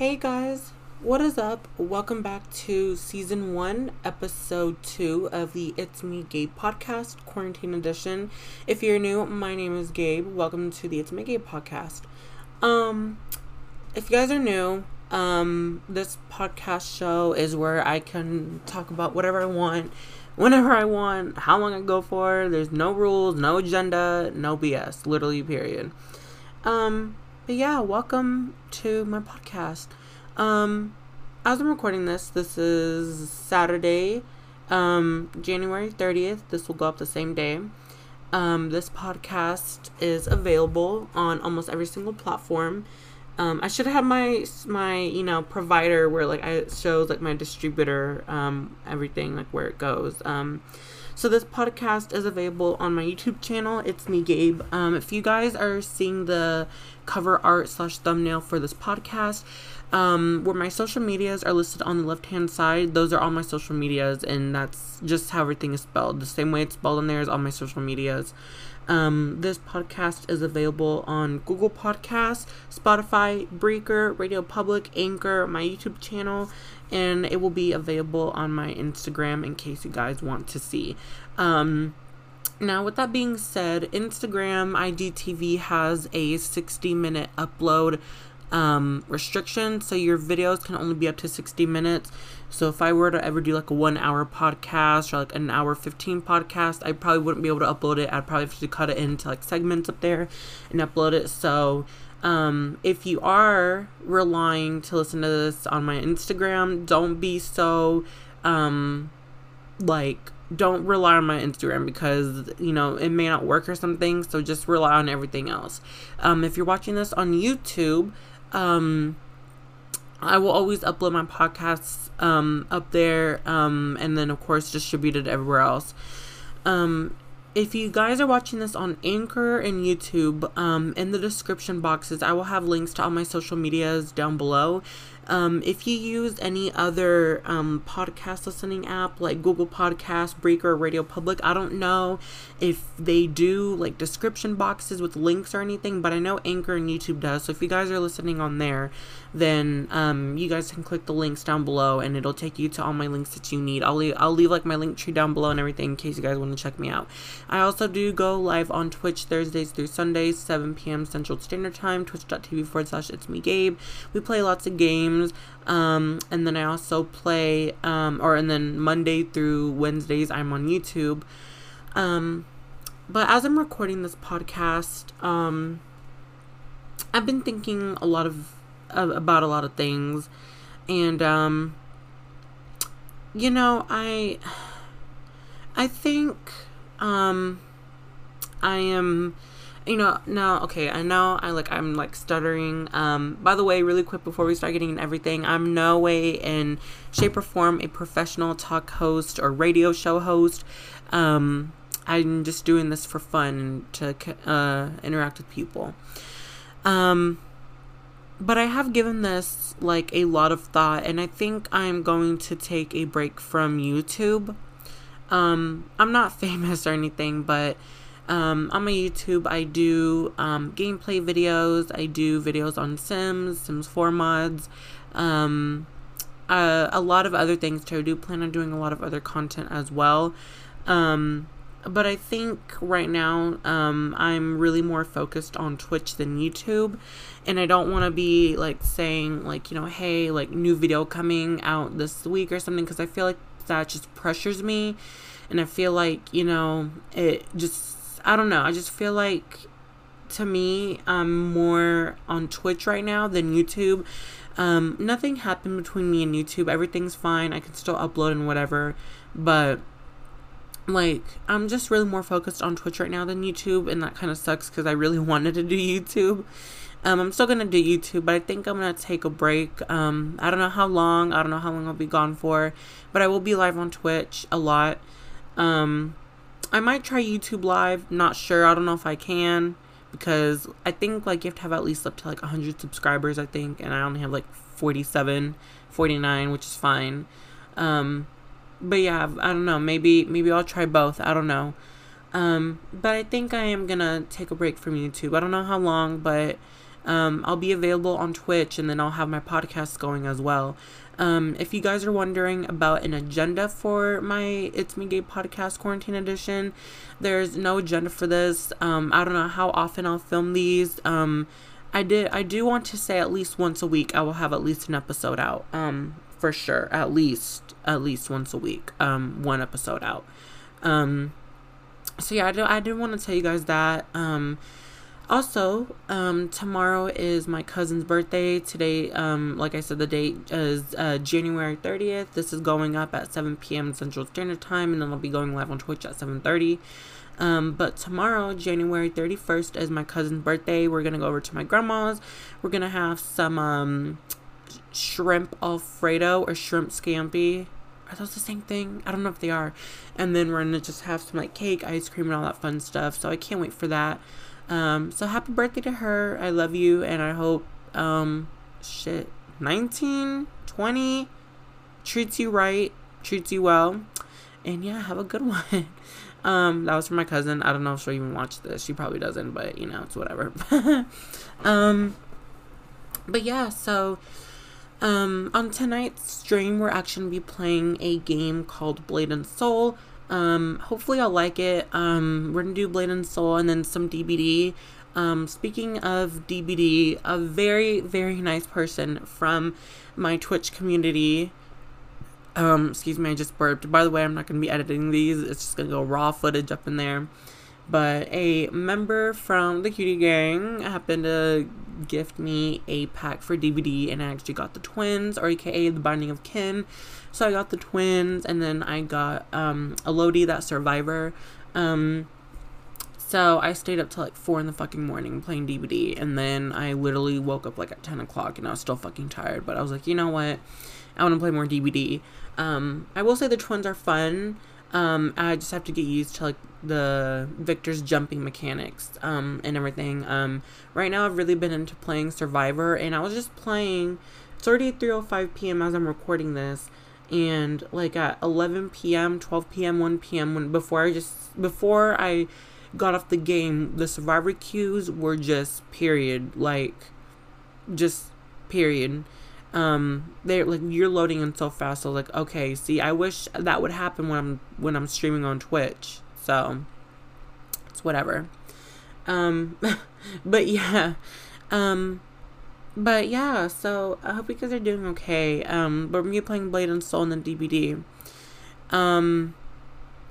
Hey guys, what is up? Welcome back to season one, episode two of the It's Me Gabe podcast, quarantine edition. If you're new, my name is Gabe. Welcome to the It's Me Gabe podcast. Um, if you guys are new, um, this podcast show is where I can talk about whatever I want, whenever I want, how long I go for. There's no rules, no agenda, no BS. Literally, period. Um, but yeah, welcome to my podcast. Um, as I'm recording this, this is Saturday, um, January 30th. This will go up the same day. Um, this podcast is available on almost every single platform. Um, I should have my my you know provider where like I shows like my distributor um, everything like where it goes. Um, so this podcast is available on my YouTube channel. It's me, Gabe. Um, if you guys are seeing the cover art slash thumbnail for this podcast, um, where my social medias are listed on the left hand side, those are all my social medias, and that's just how everything is spelled. The same way it's spelled on there is all my social medias. Um, this podcast is available on Google Podcasts, Spotify, Breaker, RadioPublic, Anchor, my YouTube channel, and it will be available on my Instagram in case you guys want to see. Um, now, with that being said, Instagram IGTV has a 60 minute upload um, restriction, so your videos can only be up to 60 minutes. So if I were to ever do like a one hour podcast or like an hour 15 podcast, I probably wouldn't be able to upload it. I'd probably have to cut it into like segments up there and upload it. So um, if you are relying to listen to this on my Instagram, don't be so um, like don't rely on my Instagram because you know it may not work or something. So just rely on everything else. Um, if you're watching this on YouTube, um, I will always upload my podcasts um, up there, um, and then of course distributed everywhere else. Um, if you guys are watching this on Anchor and YouTube, um, in the description boxes, I will have links to all my social medias down below. Um, if you use any other um, podcast listening app like Google Podcast, Breaker, RadioPublic, I don't know if they do like description boxes with links or anything, but I know Anchor and YouTube does. So if you guys are listening on there, then um, you guys can click the links down below and it'll take you to all my links that you need. I'll leave, I'll leave like my Linktree down below and everything in case you guys want to check me out. I also do go live on Twitch Thursdays through Sundays, 7 p.m. Central Standard Time, twitch.tv forward slash it's me Gabe. We play lots of games games. Um, and then I also play, um, or and then Monday through Wednesdays I'm on YouTube. Um, but as I'm recording this podcast, um, I've been thinking a lot of about a lot of things, and um, you know, I I think um, I am you know now okay i know i like i'm like stuttering. Um by the way really quick before we start getting in everything i'm no way in shape or form a professional talk host or radio show host. Um i'm just doing this for fun to uh interact with people. Um but i have given this like a lot of thought and i think i'm going to take a break from youtube. Um i'm not famous or anything but um, on my YouTube, I do um, gameplay videos. I do videos on Sims, Sims 4 mods, um, uh, a lot of other things too. I do plan on doing a lot of other content as well. Um, but I think right now um, I'm really more focused on Twitch than YouTube. And I don't want to be like saying, like, you know, hey, like, new video coming out this week or something, because I feel like that just pressures me. And I feel like, you know, it just I don't know. I just feel like to me, I'm more on Twitch right now than YouTube. Um, nothing happened between me and YouTube. Everything's fine. I can still upload and whatever. But like I'm just really more focused on Twitch right now than YouTube, and that kind of sucks because I really wanted to do YouTube. Um, I'm still gonna do YouTube, but I think I'm gonna take a break. Um, I don't know how long. I don't know how long I'll be gone for, but I will be live on Twitch a lot. Um, I might try YouTube Live. Not sure. I don't know if I can because I think like you have to have at least up to like 100 subscribers, I think, and I only have like 47, 49, which is fine. Um, but yeah, I don't know. Maybe maybe I'll try both. I don't know. Um, but I think I am gonna take a break from YouTube. I don't know how long, but Um, I'll be available on Twitch and then I'll have my podcast going as well. Um, if you guys are wondering about an agenda for my It's Me Gabe podcast quarantine edition, there's no agenda for this. Um, I don't know how often I'll film these. Um, I did. I do want to say at least once a week I will have at least an episode out. Um, for sure, at least at least once a week. Um, one episode out. Um, so yeah, I do. I did want to tell you guys that. Um also, um, tomorrow is my cousin's birthday. Today, um, like I said, the date is uh, January 30th. This is going up at 7 p.m. Central Standard Time, and then I'll be going live on Twitch at 7:30. Um, but tomorrow, January 31st, is my cousin's birthday. We're gonna go over to my grandma's. We're gonna have some um, shrimp alfredo or shrimp scampi. Are those the same thing? I don't know if they are. And then we're gonna just have some like cake, ice cream, and all that fun stuff. So I can't wait for that. Um, so happy birthday to her. I love you and I hope um shit 19, 20 treats you right, treats you well. And yeah, have a good one. um, that was for my cousin. I don't know if she'll even watch this. She probably doesn't, but you know, it's whatever. um but yeah, so um on tonight's stream we're actually gonna be playing a game called Blade and Soul. Um, hopefully I'll like it. Um, we're gonna do Blade and Soul and then some DBD. Um, speaking of DBD, a very, very nice person from my Twitch community. Um, excuse me, I just burped. By the way, I'm not gonna be editing these, it's just gonna go raw footage up in there. But a member from the Cutie Gang happened to gift me a pack for DBD, and I actually got the twins, or aka the Binding of Kin. So I got the twins, and then I got um, Elodie, that survivor. Um, so I stayed up till like four in the fucking morning playing DBD, and then I literally woke up like at ten o'clock, and I was still fucking tired. But I was like, you know what? I want to play more DBD. Um, I will say the twins are fun. Um, I just have to get used to like the Victor's jumping mechanics um, and everything. Um, right now, I've really been into playing Survivor, and I was just playing. It's already 3:05 p.m. as I'm recording this, and like at 11 p.m 12 p.m 1 p.m when before i just before i got off the game the survivor queues were just period like just period um they're like you're loading in so fast. So like okay see i wish that would happen when i'm when i'm streaming on twitch. So it's whatever. Um but yeah. Um but yeah, so I hope you guys are doing okay. Um, but me playing Blade and Soul in the DBD Um,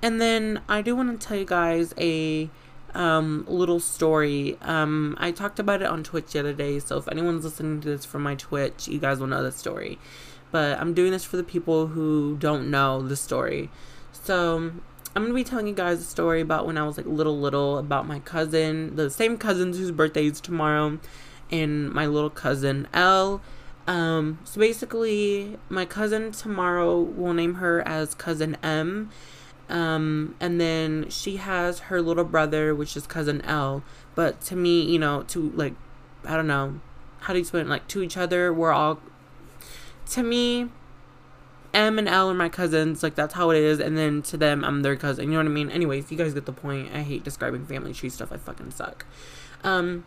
and then I do want to tell you guys a um little story. Um, I talked about it on Twitch the other day, so if anyone's listening to this from my Twitch, you guys will know the story. But I'm doing this for the people who don't know the story. So I'm gonna be telling you guys a story about when I was like little, little about my cousin, the same cousins whose birthday is tomorrow and my little cousin Elle. Um, so basically, my cousin tomorrow will name her as cousin M. Um, and then she has her little brother, which is cousin L. But to me, you know, to like, I don't know, how do you explain it? Like, to each other, we're all, to me, M and L are my cousins. Like, that's how it is. And then to them, I'm their cousin. You know what I mean? Anyways, you guys get the point. I hate describing family tree stuff. I fucking suck. Um,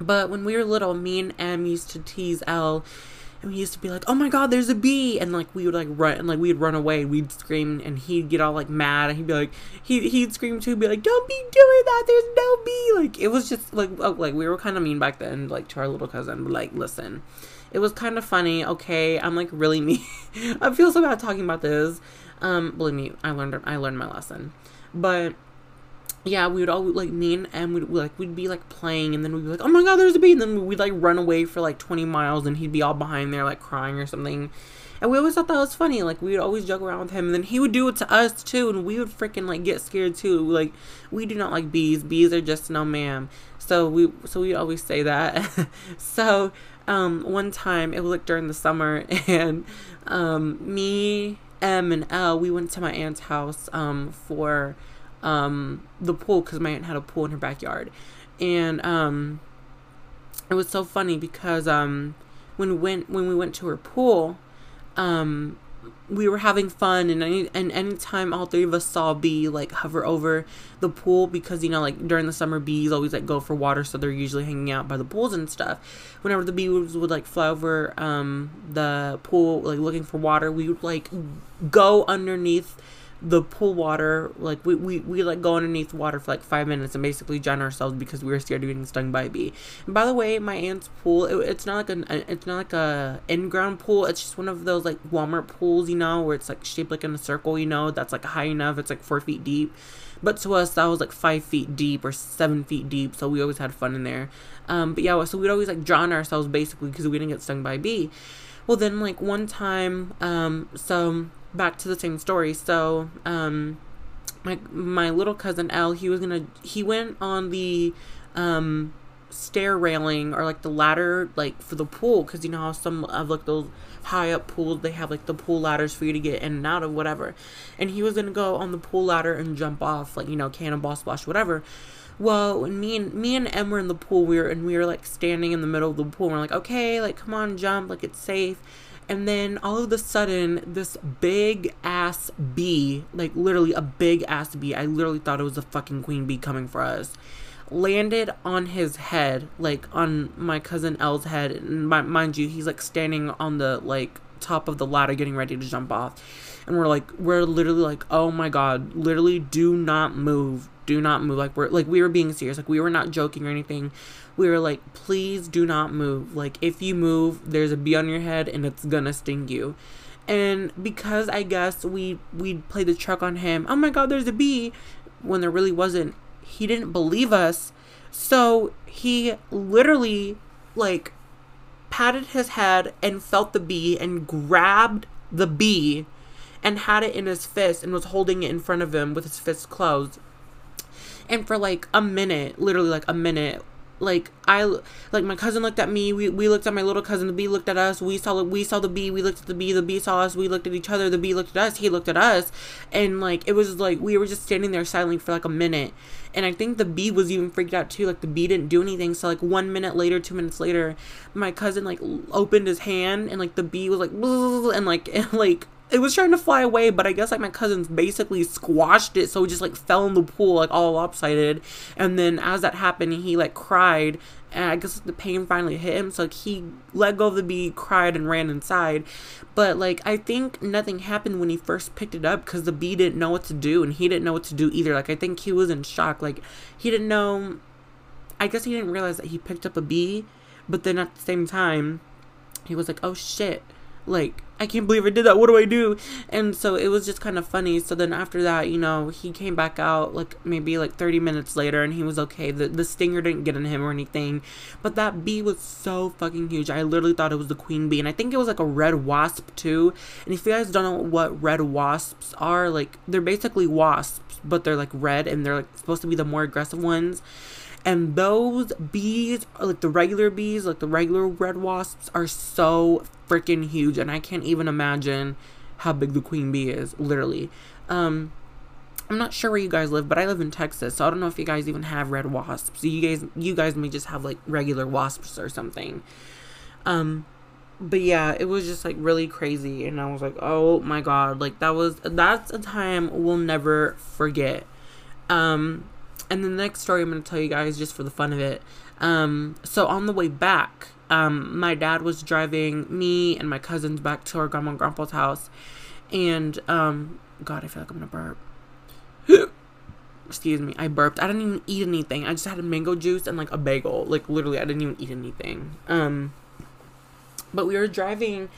but when we were little, me and M used to tease Elle and we used to be like, "Oh my God, there's a bee!" And like we would like run and like we'd run away. We'd scream, and he'd get all like mad, and he'd be like, he he'd scream too, be like, "Don't be doing that! There's no bee!" Like it was just like oh, like we were kind of mean back then, like to our little cousin. But like, listen, it was kind of funny. Okay, I'm like really mean. I feel so bad talking about this. Um, believe me, I learned I learned my lesson, but yeah, we would all like me and Em would like we'd be like playing and then we'd be like, Oh my god, there's a bee and then we'd like run away for like twenty miles and he'd be all behind there like crying or something. And we always thought that was funny. Like we would always joke around with him and then he would do it to us too and we would freaking like get scared too. Like we do not like bees. Bees are just no ma'am. So we so we always say that. so um one time it was like during the summer and um me, M and L, we went to my aunt's house um for um, the pool because my aunt had a pool in her backyard, and um, it was so funny because um, when we went when we went to her pool, um, we were having fun and any and anytime all three of us saw bee like hover over the pool because you know like during the summer bees always like go for water so they're usually hanging out by the pools and stuff. Whenever the bees would like fly over um the pool like looking for water we would like go underneath the pool water like we, we we like go underneath water for like five minutes and basically drown ourselves because we were scared of getting stung by a bee. And by the way my aunt's pool it, it's not like an it's not like a in-ground pool. It's just one of those like walmart pools you know where it's like shaped like in a circle you know that's like high enough. It's like four feet deep. But to us that was like five feet deep or seven feet deep so we always had fun in there. Um but yeah so we'd always like drown ourselves basically because we didn't get stung by a bee. Well then like one time um so back to the same story. So, um, my my little cousin L, he was gonna he went on the um stair railing or like the ladder like for the pool because you know how some of like those high up pools they have like the pool ladders for you to get in and out of whatever. And he was gonna go on the pool ladder and jump off like you know cannonball splash whatever. Well when me and me and em were in the pool we were and we were like standing in the middle of the pool and we're like okay like come on jump like it's safe and then all of a sudden, this big ass bee, like literally a big ass bee, I literally thought it was a fucking queen bee coming for us, landed on his head, like on my cousin L's head. And mind you, he's like standing on the like top of the ladder getting ready to jump off. And we're like, we're literally like, oh my god, literally do not move. Do not move. Like, we're like, we were being serious. Like, we were not joking or anything we were like, please do not move. Like, if you move, there's a bee on your head and it's gonna sting you. And because I guess we we played the truck on him, oh my god, there's a bee, when there really wasn't. He didn't believe us, so he literally like patted his head and felt the bee and grabbed the bee and had it in his fist and was holding it in front of him with his fist closed. And for like a minute, literally like a minute, like I like my cousin looked at me. We, we looked at my little cousin. The bee looked at us. We saw we saw the bee. We looked at the bee. The bee saw us. We looked at each other. The bee looked at us. He looked at us, and like it was like we were just standing there silently for like a minute. And I think the bee was even freaked out too. Like the bee didn't do anything. So like one minute later, two minutes later, my cousin like opened his hand, and like the bee was like and like and, like it was trying to fly away, but I guess like my cousins basically squashed it, so it just like fell in the pool like all lopsided. And then as that happened, he like cried, and I guess the pain finally hit him, so like he let go of the bee, cried, and ran inside. But like I think nothing happened when he first picked it up because the bee didn't know what to do, and he didn't know what to do either. Like I think he was in shock, like he didn't know. I guess he didn't realize that he picked up a bee, but then at the same time, he was like, "Oh shit." Like I can't believe I did that. What do I do? And so it was just kind of funny. So then after that, you know, he came back out like maybe like 30 minutes later and he was okay. The the stinger didn't get in him or anything. But that bee was so fucking huge. I literally thought it was the queen bee and I think it was like a red wasp too. And if you guys don't know what red wasps are, like they're basically wasps, but they're like red and they're like supposed to be the more aggressive ones. And those bees, like the regular bees, like the regular red wasps, are so freaking huge. And I can't even imagine how big the queen bee is, literally. Um, I'm not sure where you guys live, but I live in Texas, so I don't know if you guys even have red wasps. You guys, you guys may just have like regular wasps or something. Um, but yeah, it was just like really crazy, and I was like, oh my god, like that was that's a time we'll never forget. Um, and the next story I'm going to tell you guys just for the fun of it. Um, so on the way back, um, my dad was driving me and my cousins back to our grandma and grandpa's house. And, um, God, I feel like I'm going to burp. Excuse me, I burped. I didn't even eat anything. I just had a mango juice and like a bagel. Like literally, I didn't even eat anything. Um, but we were driving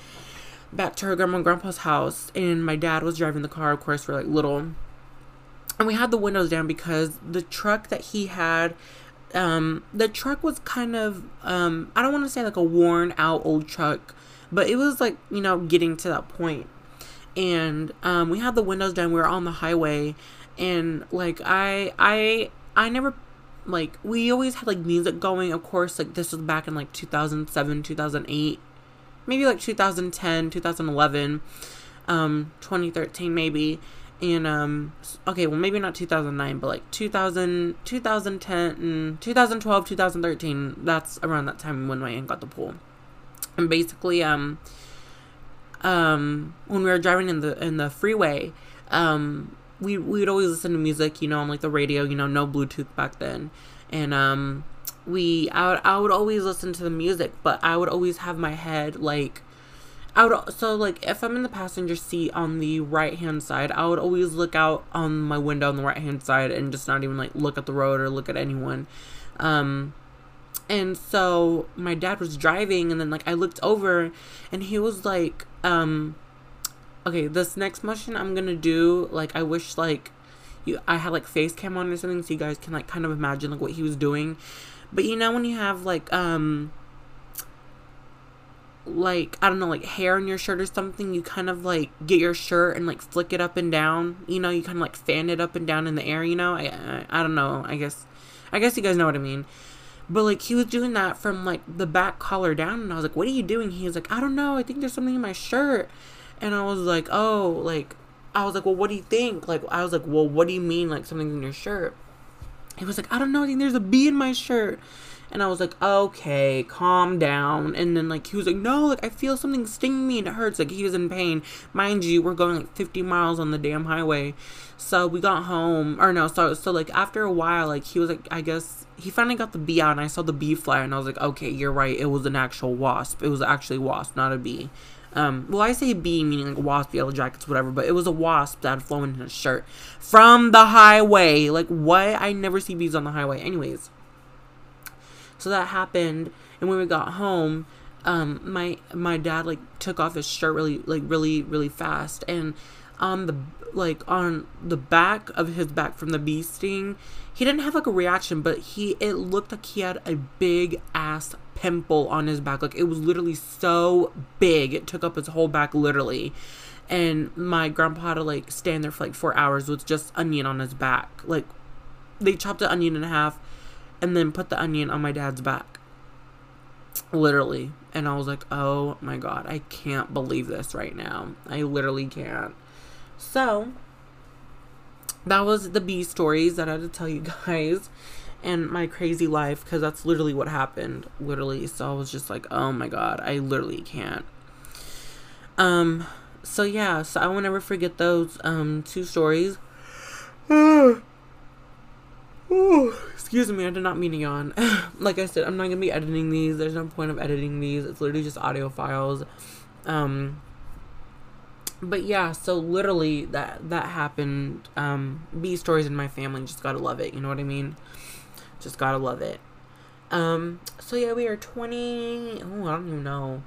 back to her grandma and grandpa's house, and my dad was driving the car. Of course, we're like little and we had the windows down because the truck that he had um the truck was kind of um I don't want to say like a worn out old truck but it was like you know getting to that point. And um we had the windows down. We were on the highway. And like I I I never like we always had like music going. Of course like this was back in like 2007 2008 maybe like 2010 2011 um 2013 maybe and um okay well maybe not 2009 but like 2000 2010 and 2012 2013 that's around that time when my aunt got the pool and basically um um, when we were driving in the in the freeway, um, we we would always listen to music, you know, on like the radio, you know, no Bluetooth back then, and um, we I would I would always listen to the music, but I would always have my head like. I would so like if I'm in the passenger seat on the right hand side, I would always look out on my window on the right hand side and just not even like look at the road or look at anyone. Um, and so my dad was driving and then like I looked over and he was like um okay, this next motion I'm gonna do, like I wish like you I had like face cam on or something so you guys can like kind of imagine like what he was doing. But you know when you have like um like I don't know like hair on your shirt or something, you kind of like get your shirt and like flick it up and down. You know, you kind of like fan it up and down in the air. You know, I I, I don't know. I guess I guess you guys know what I mean. But like he was doing that from like the back collar down, and I was like, "What are you doing?" He was like, "I don't know. I think there's something in my shirt." And I was like, oh, like, I was like, well, what do you think? Like, I was like, well, what do you mean, like, something's in your shirt? He was like, I don't know, I think there's a bee in my shirt. And I was like, okay, calm down. And then, like, he was like, no, like, I feel something stinging me and it hurts. Like, he was in pain. Mind you, we're going like 50 miles on the damn highway. So we got home, or no, so, so, like, after a while, like, he was like, I guess, he finally got the bee out and I saw the bee fly and I was like, okay, you're right. It was an actual wasp. It was actually wasp, not a bee. Um, well, I say bee meaning like wasp, yellow jackets, whatever, but it was a wasp that had flown in his shirt from the highway. Like, what? I never see bees on the highway. Anyways, so that happened, and when we got home, um, my my dad like took off his shirt really, like really, really fast, and on the like on the back of his back from the bee sting, he didn't have like a reaction, but he it looked like he had a big ass pimple on his back. Like it was literally so big. It took up his whole back literally. And my grandpa had to like stand there for like four hours with just onion on his back. Like they chopped the onion in half and then put the onion on my dad's back. Literally. And I was like, oh my god, I can't believe this right now. I literally can't. So that was the bee stories that I had to tell you guys and my crazy life because that's literally what happened literally so i was just like oh my god i literally can't um so yeah so i will never forget those um two stories excuse me i did not mean to yawn like i said i'm not gonna be editing these there's no point of editing these it's literally just audio files um but yeah so literally that that happened um bee stories in my family just gotta love it you know what i mean just gotta love it. Um, so yeah, we are 20, oh, I don't even know.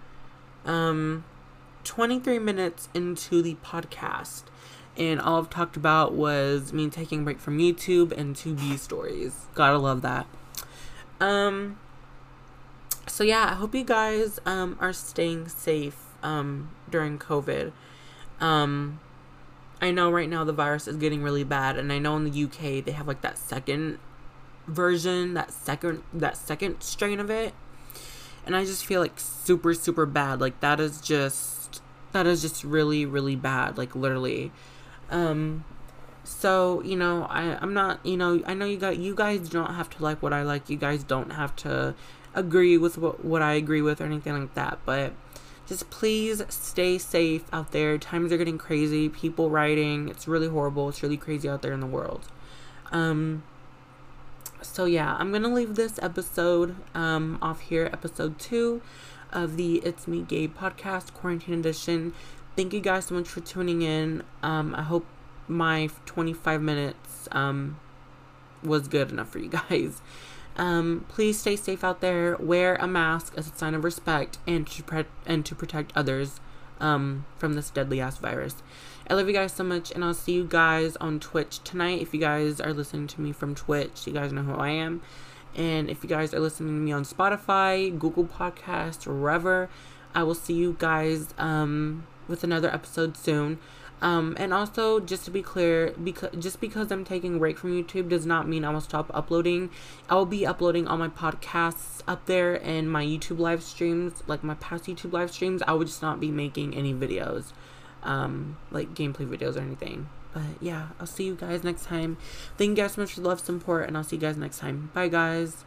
Um, 23 minutes into the podcast. And all I've talked about was me taking a break from YouTube and 2B stories. Gotta love that. Um, so yeah, I hope you guys, um, are staying safe, um, during COVID. Um, I know right now the virus is getting really bad, and I know in the UK they have like that second version, that second that second strain of it. And I just feel like super super bad. Like that is just that is just really really bad, like literally. Um so, you know, I I'm not, you know, I know you got you guys don't have to like what I like. You guys don't have to agree with what what I agree with or anything like that, but just please stay safe out there. Times are getting crazy. People writing. It's really horrible. It's really crazy out there in the world. Um, so yeah, I'm gonna leave this episode um, off here, episode two of the It's Me Gabe podcast, quarantine edition. Thank you guys so much for tuning in. Um, I hope my 25 minutes um, was good enough for you guys. Um, please stay safe out there. Wear a mask as a sign of respect and to pre- and to protect others um, from this deadly ass virus. I love you guys so much, and I'll see you guys on Twitch tonight. If you guys are listening to me from Twitch, you guys know who I am. And if you guys are listening to me on Spotify, Google Podcast, or wherever, I will see you guys um, with another episode soon. Um, and also, just to be clear, because just because I'm taking a break from YouTube does not mean I will stop uploading. I will be uploading all my podcasts up there and my YouTube live streams, like my past YouTube live streams. I would just not be making any videos um, like gameplay videos or anything. But yeah, I'll see you guys next time. Thank you guys so much for the love support, and I'll see you guys next time. Bye, guys.